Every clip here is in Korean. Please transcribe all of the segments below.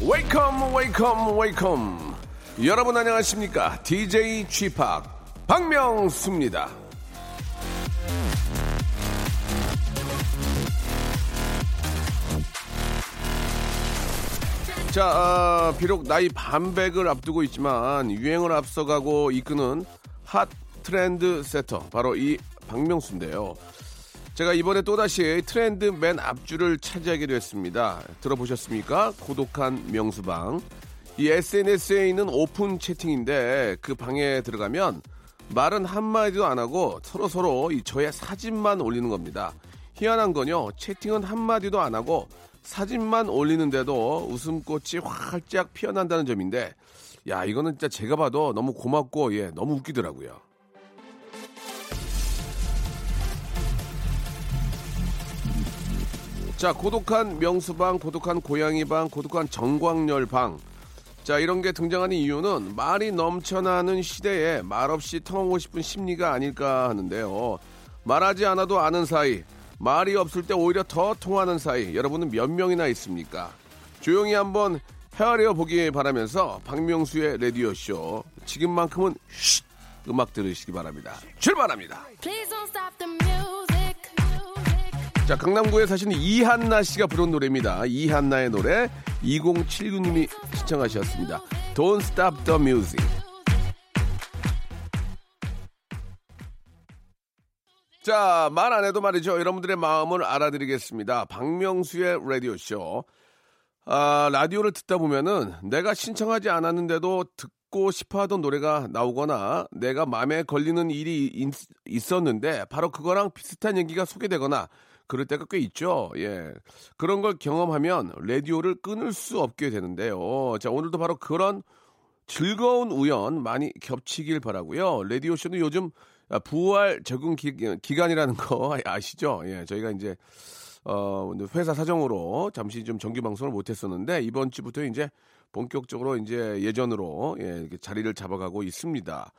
Welcome welcome welcome 여러분 안녕하십니까 DJ 쥐팍 박명수입니다 자 아, 비록 나이 반백을 앞두고 있지만 유행을 앞서가고 이끄는 hot trend setter 바로 이 박명수인데요 제가 이번에 또다시 트렌드 맨 앞줄을 차지하기로 했습니다. 들어보셨습니까? 고독한 명수방. 이 SNS에 있는 오픈 채팅인데 그 방에 들어가면 말은 한마디도 안 하고 서로 서로 이 저의 사진만 올리는 겁니다. 희한한 건요. 채팅은 한마디도 안 하고 사진만 올리는데도 웃음꽃이 활짝 피어난다는 점인데 야 이거는 진짜 제가 봐도 너무 고맙고 예 너무 웃기더라고요. 자, 고독한 명수방, 고독한 고양이방, 고독한 정광열방. 자, 이런 게 등장하는 이유는 말이 넘쳐나는 시대에 말없이 통하고 싶은 심리가 아닐까 하는데요. 말하지 않아도 아는 사이, 말이 없을 때 오히려 더 통하는 사이, 여러분은 몇 명이나 있습니까? 조용히 한번 헤아려 보기 바라면서 박명수의 라디오 쇼. 지금만큼은 쉿! 음악 들으시기 바랍니다. 출발합니다. Please don't stop the music. 자, 강남구에 사시는 이한나 씨가 부른 노래입니다. 이한나의 노래 2079님이 시청하셨습니다. Don't Stop the Music. 자, 말 안 해도 말이죠. 여러분들의 마음을 알아드리겠습니다. 박명수의 라디오쇼. 아, 라디오를 듣다 보면은 내가 신청하지 않았는데도 듣고 싶어 하던 노래가 나오거나 내가 마음에 걸리는 일이 있, 었는데 바로 그거랑 비슷한 얘기가 소개되거나 그럴 때가 꽤 있죠. 예. 그런 걸 경험하면 라디오를 끊을 수 없게 되는데요. 자, 오늘도 바로 그런 즐거운 우연 많이 겹치길 바라고요. 라디오 쇼는 요즘 부활 적응 기, 기간이라는 거 아시죠? 예. 저희가 이제 어, 회사 사정으로 잠시 좀 정규 방송을 못 했었는데 이번 주부터 이제 본격적으로 이제 예전으로 예, 자리를 잡아가고 있습니다.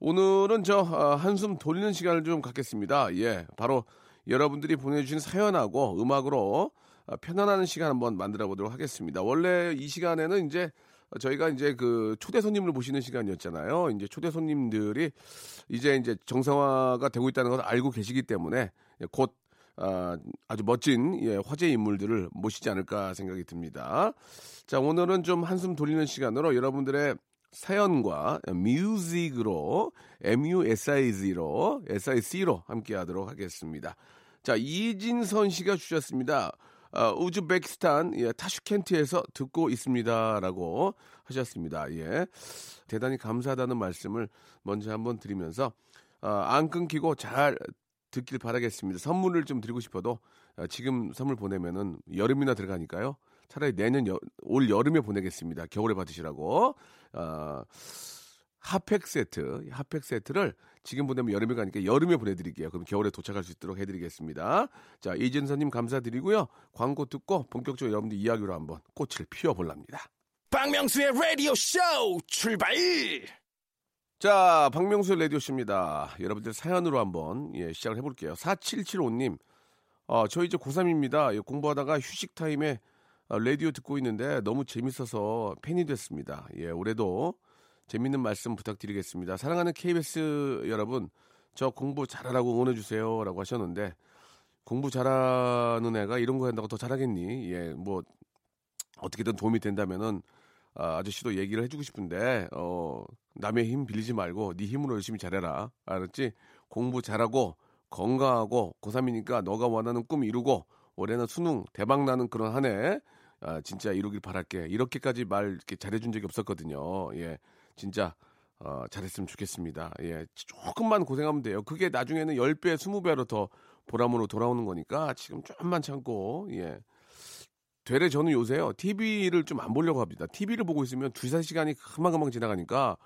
오늘은 저 어, 한숨 돌리는 시간을 좀 갖겠습니다. 예, 바로 여러분들이 보내주신 사연하고 음악으로 어, 편안한 시간 한번 만들어 보도록 하겠습니다. 원래 이 시간에는 이제 저희가 이제 그 초대 손님을 모시는 시간이었잖아요. 이제 초대 손님들이 이제 이제 정상화가 되고 있다는 걸 알고 계시기 때문에 곧 아, 아주 멋진 예, 화제 인물들을 모시지 않을까 생각이 듭니다. 자, 오늘은 좀 한숨 돌리는 시간으로 여러분들의 사연과 뮤직으로 M-U-S-I-Z로 S-I-C로 함께 하도록 하겠습니다. 자, 이진선 씨가 주셨습니다. 어, 우즈베키스탄 예, 타슈켄트에서 듣고 있습니다라고 하셨습니다. 예. 대단히 감사하다는 말씀을 먼저 한번 드리면서 어, 안 끊기고 잘 듣길 바라겠습니다. 선물을 좀 드리고 싶어도 어, 지금 선물 보내면은 여름이나 들어가니까요. 차라리 내년 여, 올 여름에 보내겠습니다. 겨울에 받으시라고. 어, 핫팩 세트, 핫팩 세트를 지금 보내면 여름에 가니까 여름에 보내드릴게요. 그럼 겨울에 도착할 수 있도록 해드리겠습니다. 자, 이진선님 감사드리고요. 광고 듣고 본격적으로 여러분들 이야기로 한번 꽃을 피워볼랍니다. 박명수의 Radio Show 출발. 자, 박명수의 라디오 쇼입니다. 여러분들 사연으로 한번 예, 시작을 해볼게요. 4775님, 어, 저 이제 고3입니다. 예, 공부하다가 휴식 타임에 어, 라디오 듣고 있는데 너무 재밌어서 팬이 됐습니다. 예, 올해도 재밌는 말씀 부탁드리겠습니다. 사랑하는 KBS 여러분, 저 공부 잘하라고 응원해주세요. 라고 하셨는데, 공부 잘하는 애가 이런 거 한다고 더 잘하겠니? 예, 뭐, 어떻게든 도움이 된다면은, 아, 아저씨도 얘기를 해주고 싶은데, 어, 남의 힘 빌리지 말고, 네 힘으로 열심히 잘해라. 알았지? 공부 잘하고, 건강하고, 고3이니까 너가 원하는 꿈 이루고, 올해는 수능 대박 나는 그런 한 해, 아, 진짜 이루길 바랄게. 이렇게까지 말 이렇게 잘해준 적이 없었거든요. 예. 진짜 어, 잘했으면 좋겠습니다. 예, 조금만 고생하면 돼요. 그게 나중에는 10배, 20배로 더 보람으로 돌아오는 거니까 지금 좀만 참고, 예. 되레 저는 요새요, TV를 좀 안 보려고 합니다. TV를 보고 있으면 두세 시간이 금방금방 지나가니까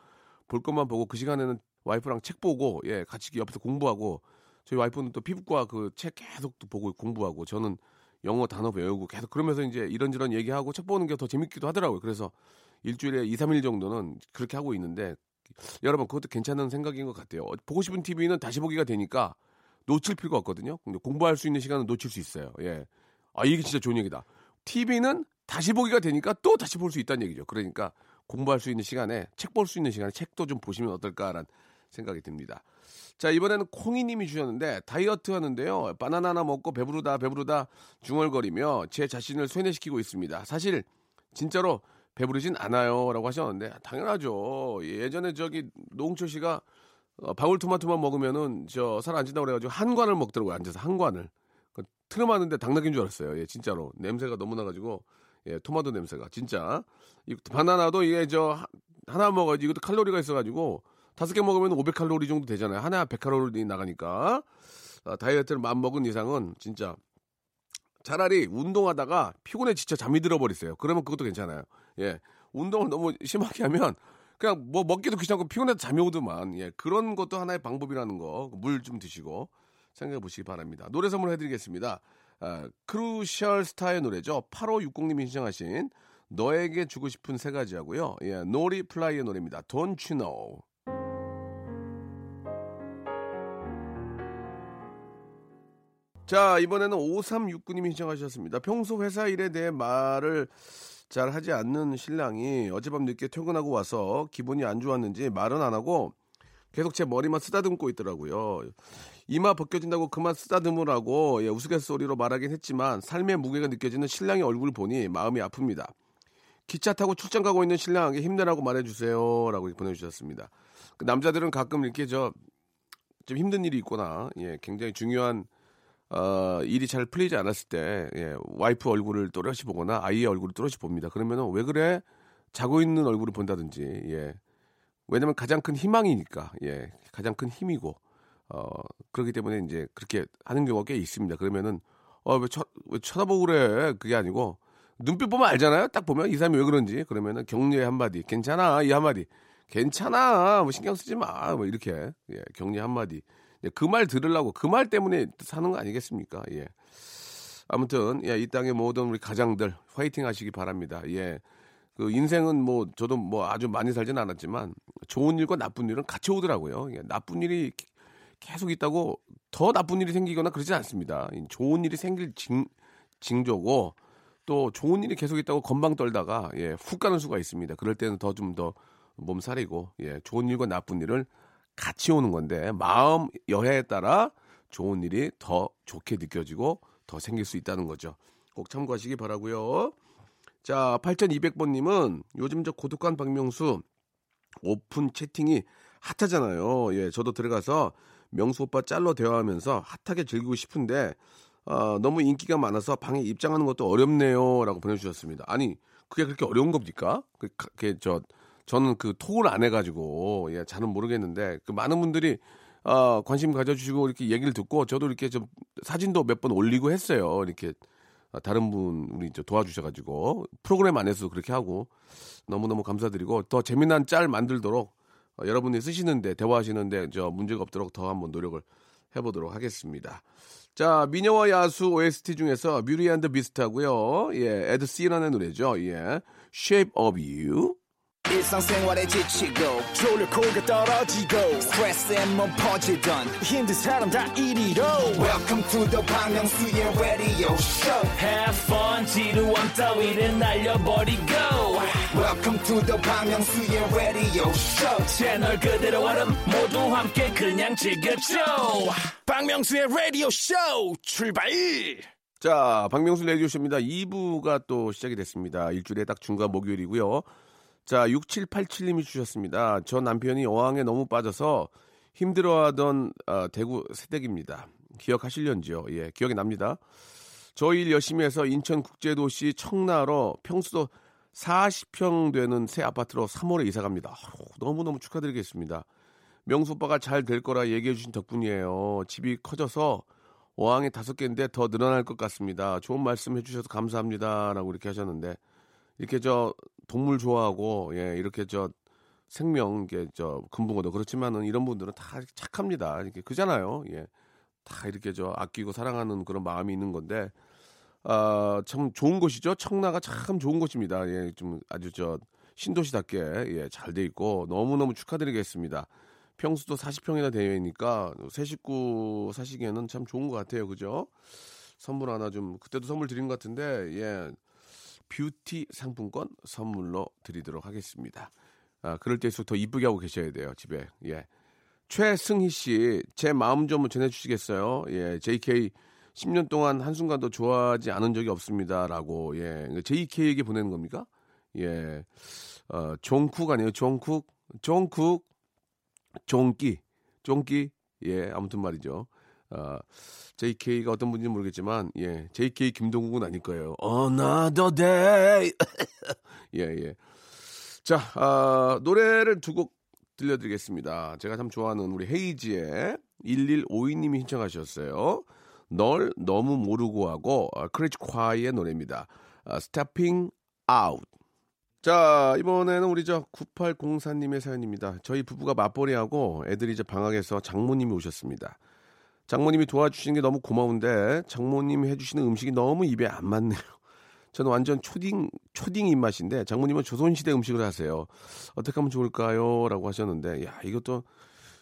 볼 것만 보고 그 시간에는 와이프랑 책 보고, 예, 같이 옆에서 공부하고, 저희 와이프는 또 피부과 그 책 계속 또 보고 공부하고, 저는 영어 단어 배우고 계속 그러면서 이제 이런저런 얘기하고 책 보는 게 더 재밌기도 하더라고요. 그래서 일주일에 2, 3일 정도는 그렇게 하고 있는데 여러분 그것도 괜찮은 생각인 것 같아요. 보고 싶은 TV는 다시 보기가 되니까 놓칠 필요가 없거든요. 공부할 수 있는 시간은 놓칠 수 있어요. 예. 아 이게 진짜 좋은 얘기다. TV는 다시 보기가 되니까 또 다시 볼 수 있다는 얘기죠. 그러니까 공부할 수 있는 시간에 책 볼 수 있는 시간에 책도 좀 보시면 어떨까라는 생각이 듭니다. 자 이번에는 콩이님이 주셨는데 다이어트 하는데요. 바나나 하나 먹고 배부르다 배부르다 중얼거리며 제 자신을 쇠뇌시키고 있습니다. 사실 진짜로 배부르진 않아요라고 하셨는데 당연하죠. 예전에 저기 노홍철 씨가 어, 방울토마토만 먹으면은 저 살 안 찐다고 그래가지고 한 관을 먹더라고요. 앉아서 한 관을. 그 트름하는데 당나귀인 줄 알았어요. 예 진짜로. 냄새가 너무 나가지고. 예 토마토 냄새가. 진짜. 이 바나나도 이게 저 하- 하나 먹어야지 이것도 칼로리가 있어가지고 다섯 개 먹으면 500칼로리 정도 되잖아요. 하나 100칼로리 나가니까. 아, 다이어트를 맘 먹은 이상은 진짜 차라리 운동하다가 피곤해 지쳐 잠이 들어버리세요. 그러면 그것도 괜찮아요. 예. 운동을 너무 심하게 하면 그냥 뭐 먹기도 귀찮고 피곤해서 잠이 오더만. 예. 그런 것도 하나의 방법이라는 거. 물 좀 드시고 생각해 보시기 바랍니다. 노래 선물 해 드리겠습니다. 아, 크루셜 스타의 노래죠. 8560님이 신청하신 너에게 주고 싶은 세 가지 하고요. 예. 노리플라이의 노래입니다. Don't you know. 자, 이번에는 5369님이 신청하셨습니다. 평소 회사 일에 대해 말을 잘 하지 않는 신랑이 어젯밤 늦게 퇴근하고 와서 기분이 안 좋았는지 말은 안 하고 계속 제 머리만 쓰다듬고 있더라고요. 이마 벗겨진다고 그만 쓰다듬으라고 예, 우스갯소리로 말하긴 했지만 삶의 무게가 느껴지는 신랑의 얼굴 보니 마음이 아픕니다. 기차 타고 출장 가고 있는 신랑에게 힘내라고 말해주세요라고 보내주셨습니다. 그 남자들은 가끔 이렇게 저 좀 힘든 일이 있거나 예, 굉장히 중요한 어, 일이 잘 풀리지 않았을 때 예, 와이프 얼굴을 또렷이 보거나 아이의 얼굴을 또렷이 봅니다. 그러면은 왜 그래? 자고 있는 얼굴을 본다든지 예. 왜냐면 가장 큰 희망이니까 예, 가장 큰 힘이고 어, 그렇기 때문에 이제 그렇게 하는 경우가 꽤 있습니다. 그러면은 어, 왜, 쳐, 왜 쳐다보고 그래? 그게 아니고 눈빛 보면 알잖아요. 딱 보면 이 사람이 왜 그런지 그러면은 격려의 한마디 괜찮아 이 한마디 괜찮아 뭐 신경 쓰지 마 뭐 이렇게 예, 격려 한마디 그말 들으려고 그 말 때문에 사는 거 아니겠습니까? 예. 아무튼 예, 이 땅의 모든 우리 가장들 화이팅 하시기 바랍니다. 예. 그 인생은 뭐 저도 뭐 아주 많이 살진 않았지만 좋은 일과 나쁜 일은 같이 오더라고요. 예, 나쁜 일이 계속 있다고 더 나쁜 일이 생기거나 그러지 않습니다. 이 좋은 일이 생길 징, 징조고 또 좋은 일이 계속 있다고 건방 떨다가 예, 훅 가는 수가 있습니다. 그럴 때는 더 좀더 몸살이고 예, 좋은 일과 나쁜 일을 같이 오는 건데 마음 여해에 따라 좋은 일이 더 좋게 느껴지고 더 생길 수 있다는 거죠. 꼭 참고하시기 바라고요. 자, 8200번님은 요즘 저 고독한 박명수 오픈 채팅이 핫하잖아요. 예, 저도 들어가서 명수 오빠 짤로 대화하면서 핫하게 즐기고 싶은데 어, 너무 인기가 많아서 방에 입장하는 것도 어렵네요라고 보내주셨습니다. 아니 그게 그렇게 어려운 겁니까? 그, 그, 저 저는 그 톡을 안 해가지고 예, 잘은 모르겠는데 그 많은 분들이 어, 관심 가져주시고 이렇게 얘기를 듣고 저도 이렇게 좀 사진도 몇 번 올리고 했어요. 이렇게 어, 다른 분 우리 저 도와주셔가지고 프로그램 안에서 그렇게 하고 너무 너무 감사드리고 더 재미난 짤 만들도록 어, 여러분이 쓰시는데 대화하시는데 저 문제가 없도록 더 한번 노력을 해보도록 하겠습니다. 자 미녀와 야수 OST 중에서 Beauty and Beast하고요. 예, 에드 시런 노래죠. 예, Shape of You. 일상생활에 지치고, 졸려 코가 떨어지고, 스트레스에 몸 퍼지던, 힘든 사람 다 이리로. welcome to the Bang Myung-soo's radio show Have fun 지루함 따위를 날려버리고 welcome to the Bang Myung-soo's radio show 채널 그대로 얼음 모두 함께 그냥 즐겨줘 박명수의 라디오 쇼 출발 자, 박명수 레디오쇼입니다. 2부가 또 시작이 됐습니다. 일주일에 딱 중간 목요일이고요. 자, 6787님이 주셨습니다. 저 남편이 어항에 너무 빠져서 힘들어하던 아, 대구 새댁입니다. 기억하실련지요? 예, 기억이 납니다. 저일 열심히 해서 인천국제도시 청라로 평수도 40평 되는 새 아파트로 3월에 이사 갑니다. 너무너무 축하드리겠습니다. 명수 오빠가 잘 될 거라 얘기해 주신 덕분이에요. 집이 커져서 어항이 다섯 개인데 더 늘어날 것 같습니다. 좋은 말씀 해주셔서 감사합니다. 라고 이렇게 하셨는데, 이렇게 저 동물 좋아하고, 예, 이렇게 저 생명, 이게 저 금붕어도 그렇지만은 이런 분들은 다 착합니다. 이렇게 그잖아요. 예. 다 이렇게 저 아끼고 사랑하는 그런 마음이 있는 건데, 아, 참 좋은 곳이죠. 청라가 참 좋은 곳입니다. 예, 좀 아주 저 신도시답게 예, 잘 돼 있고 너무너무 축하드리겠습니다. 평수도 40평이나 되어 있으니까 새 식구 사시기에는 참 좋은 것 같아요. 그죠? 선물 하나 좀 그때도 선물 드린 것 같은데 예. 뷰티 상품권 선물로 드리도록 하겠습니다. 아, 그럴 때일수록 더 이쁘게 하고 계셔야 돼요, 집에. 예. 최승희 씨, 제 마음 좀 전해 주시겠어요? 예. JK 10년 동안 한순간도 좋아하지 않은 적이 없습니다 라고. 예. JK에게 보내는 겁니까? 예. 어, 종쿡 아니에요? 종쿡. 종쿡. 종끼. 종끼. 예. 아무튼 말이죠. 어, JK가 어떤 분인지 모르겠지만, 예, JK 김동국은 아닐 거예요. Another day. 예, 예. 자, 아, 노래를 두 곡 들려드리겠습니다. 제가 참 좋아하는 우리 헤이지의 1152님이 신청하셨어요. 널 너무 모르고 하고, 아, 크레이지 콰이의 노래입니다. 아, Stepping Out. 자, 이번에는 우리 저 9804님의 사연입니다. 저희 부부가 맞벌이하고 애들이 이제 방학에서 장모님이 오셨습니다. 장모님이 도와주시는 게 너무 고마운데 장모님이 해주시는 음식이 너무 입에 안 맞네요. 저는 완전 초딩 초딩 입맛인데 장모님은 조선시대 음식을 하세요. 어떻게 하면 좋을까요? 라고 하셨는데 야 이것도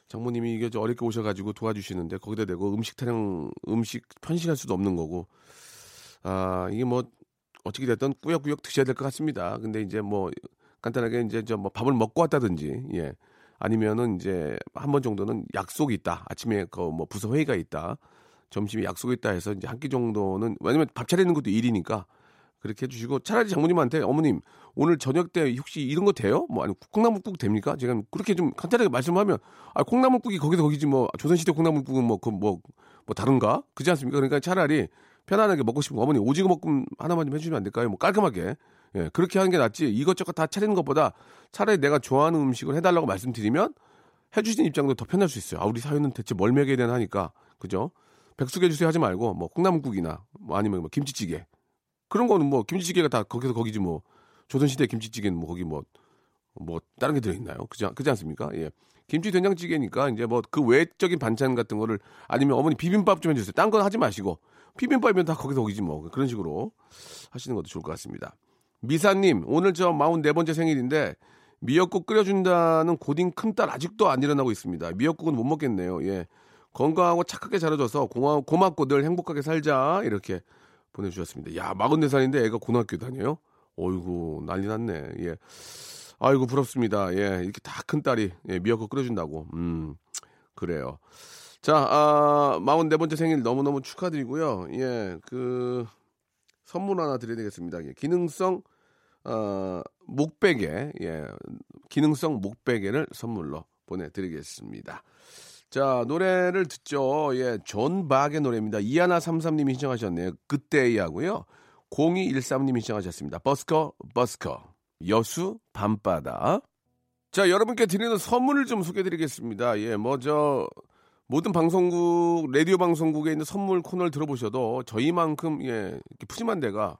장모님이 이게 좀 어렵게 오셔가지고 도와주시는데 거기다 대고 음식 타령 음식 편식할 수도 없는 거고 아 이게 뭐 어떻게 됐든 꾸역꾸역 드셔야 될 것 같습니다. 근데 이제 뭐 간단하게 이제 저 뭐 밥을 먹고 왔다든지 예 아니면은 이제 한 번 정도는 약속이 있다. 아침에 그 뭐 부서 회의가 있다. 점심에 약속이 있다 해서 이제 한 끼 정도는 왜냐면 밥 차리는 것도 일이니까 그렇게 해주시고 차라리 장모님한테 어머님 오늘 저녁 때 혹시 이런 거 돼요? 뭐 아니 콩나물국 됩니까? 제가 그렇게 좀 간단하게 말씀하면 아 콩나물국이 거기서 거기지 뭐 조선시대 콩나물국은 뭐 그뭐뭐 다른가? 그렇지 않습니까? 그러니까 차라리 편안하게 먹고 싶은 거 어머니 오징어 볶음 하나만 좀 해주면 안 될까요? 뭐 깔끔하게 예 그렇게 하는 게 낫지 이것저것 다 차리는 것보다 차라리 내가 좋아하는 음식을 해달라고 말씀드리면 해주시는 입장도 더 편할 수 있어요. 아 우리 사연은 대체 뭘 먹여야 되나 하니까 그죠? 백숙 해주세요 하지 말고 뭐 콩나물국이나 뭐 아니면 뭐 김치찌개 그런 거는 뭐 김치찌개가 다 거기서 거기지 뭐 조선시대 김치찌개는 뭐 거기 뭐뭐 다른 게 들어있나요? 그지 그지 않습니까? 예. 김치 된장찌개니까 이제 뭐 그 외적인 반찬 같은 거를 아니면 어머니 비빔밥 좀 해주세요. 딴 건 하지 마시고 비빔밥이면 다 거기서 거기지 뭐 그런 식으로 하시는 것도 좋을 것 같습니다. 미사님 오늘 저 44번째 생일인데 미역국 끓여준다는 고딩 큰딸 아직도 안 일어나고 있습니다. 미역국은 못 먹겠네요. 예. 건강하고 착하게 자라줘서 고맙고 늘 행복하게 살자 이렇게 보내주셨습니다. 야, 44살인데 애가 고등학교 다녀요? 어이구, 난리 났네. 예. 아이고, 부럽습니다. 예, 이렇게 다 큰 딸이 예, 미역국 끓여준다고. 음, 그래요. 자, 아, 44번째 생일 너무너무 축하드리고요. 예, 그, 선물 하나 드려야 되겠습니다. 예, 기능성, 어, 목베개, 예, 기능성 목베개를 선물로 보내드리겠습니다. 자, 노래를 듣죠. 예, 존 박의 노래입니다. 이하나 삼삼님이 신청하셨네요. 그때이 하고요. 0213님이 신청하셨습니다. 버스커, 버스커. 여수, 밤바다. 자, 여러분께 드리는 선물을 좀 소개해 드리겠습니다. 예, 뭐, 저, 모든 방송국, 라디오 방송국에 있는 선물 코너를 들어보셔도 저희만큼, 예, 푸짐한 데가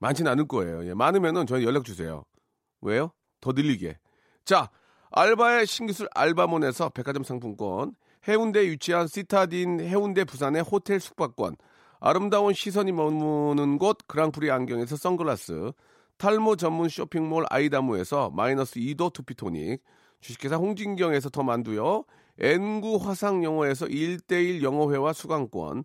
많지는 않을 거예요. 예, 많으면은 저희 연락 주세요. 왜요? 더 늘리게. 자, 알바의 신기술 알바몬에서 백화점 상품권, 해운대에 위치한 시타딘 해운대 부산의 호텔 숙박권, 아름다운 시선이 머무는 곳 그랑프리 안경에서 선글라스, 탈모 전문 쇼핑몰 아이다무에서 마이너스 2도 두피토닉, 주식회사 홍진경에서 더 만두요, N구 화상영어에서 1대1 영어회화 수강권,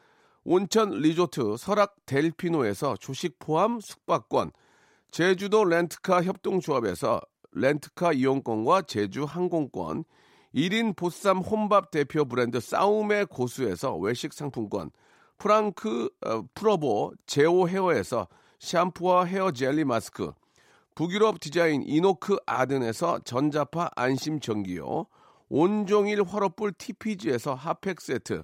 온천 리조트 설악 델피노에서 조식 포함 숙박권, 제주도 렌트카 협동조합에서 렌트카 이용권과 제주 항공권, 1인 보쌈 혼밥 대표 브랜드 싸움의 고수에서 외식 상품권, 프랑크 어, 프로보 제오 헤어에서 샴푸와 헤어 젤리 마스크, 북유럽 디자인 이노크 아든에서 전자파 안심 전기요, 온종일 화로불 TPG에서 핫팩 세트,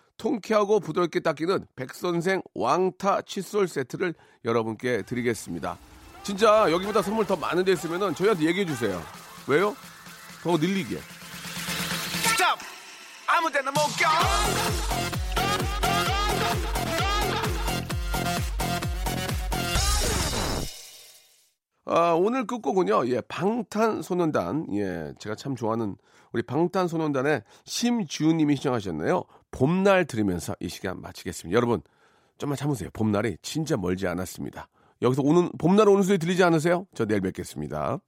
통쾌하고 부드럽게 닦이는 백선생 왕타 칫솔 세트를 여러분께 드리겠습니다. 진짜 여기보다 선물 더 많은 데 있으면 저희한테 얘기해 주세요. 왜요? 더 늘리게. Stop 아무 데나 못 가. 아, 오늘 끝곡은요, 예, 방탄소년단, 예, 제가 참 좋아하는 우리 방탄소년단의 심지훈님이 시청하셨네요. 봄날 들으면서 이 시간 마치겠습니다. 여러분, 좀만 참으세요. 봄날이 진짜 멀지 않았습니다. 여기서 오는, 봄날 오는 소리 들리지 않으세요? 저 내일 뵙겠습니다.